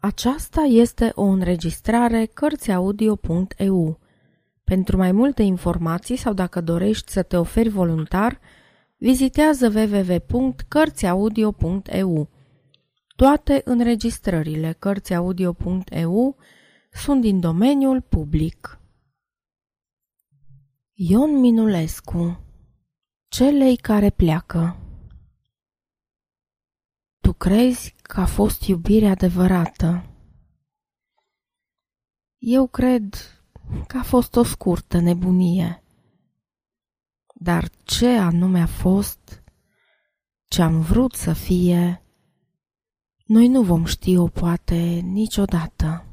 Aceasta este o înregistrare Cărțiaudio.eu. Pentru mai multe informații sau dacă dorești să te oferi voluntar, vizitează www.cărțiaudio.eu. Toate înregistrările Cărțiaudio.eu sunt din domeniul public. Ion Minulescu Celei care pleacă Tu crezi că a fost iubire adevărată? Eu cred că a fost o scurtă nebunie. Dar ce anume a fost, ce am vrut să fie, noi nu vom ști-o poate niciodată.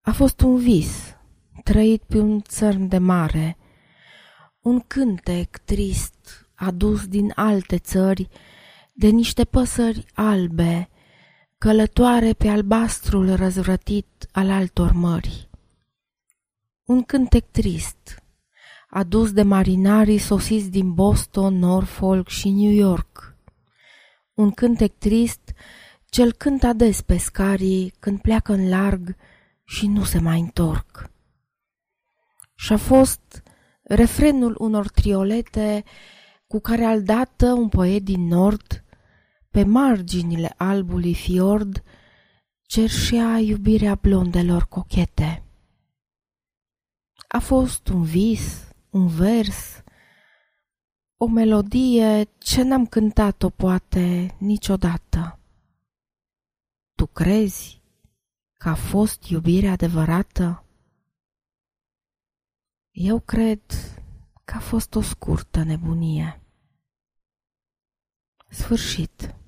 A fost un vis, trăit pe un țărm de mare, un cântec trist adus din alte țări de niște păsări albe, călătoare pe albastrul răzvrătit al altor mări. Un cântec trist, adus de marinarii sosiți din Boston, Norfolk și New York. Un cântec trist cel cântă ades pescarii când pleacă în larg și nu se mai întorc. Și a fost refrenul unor triolete cu care aldată un poet din nord, pe marginile albului fiord, cerșea iubirea blondelor cochete. A fost un vis, un vers, o melodie ce n-am cântat-o poate niciodată. Tu crezi că a fost iubire adevărată? Eu cred că a fost o scurtă nebunie. Sfârșit.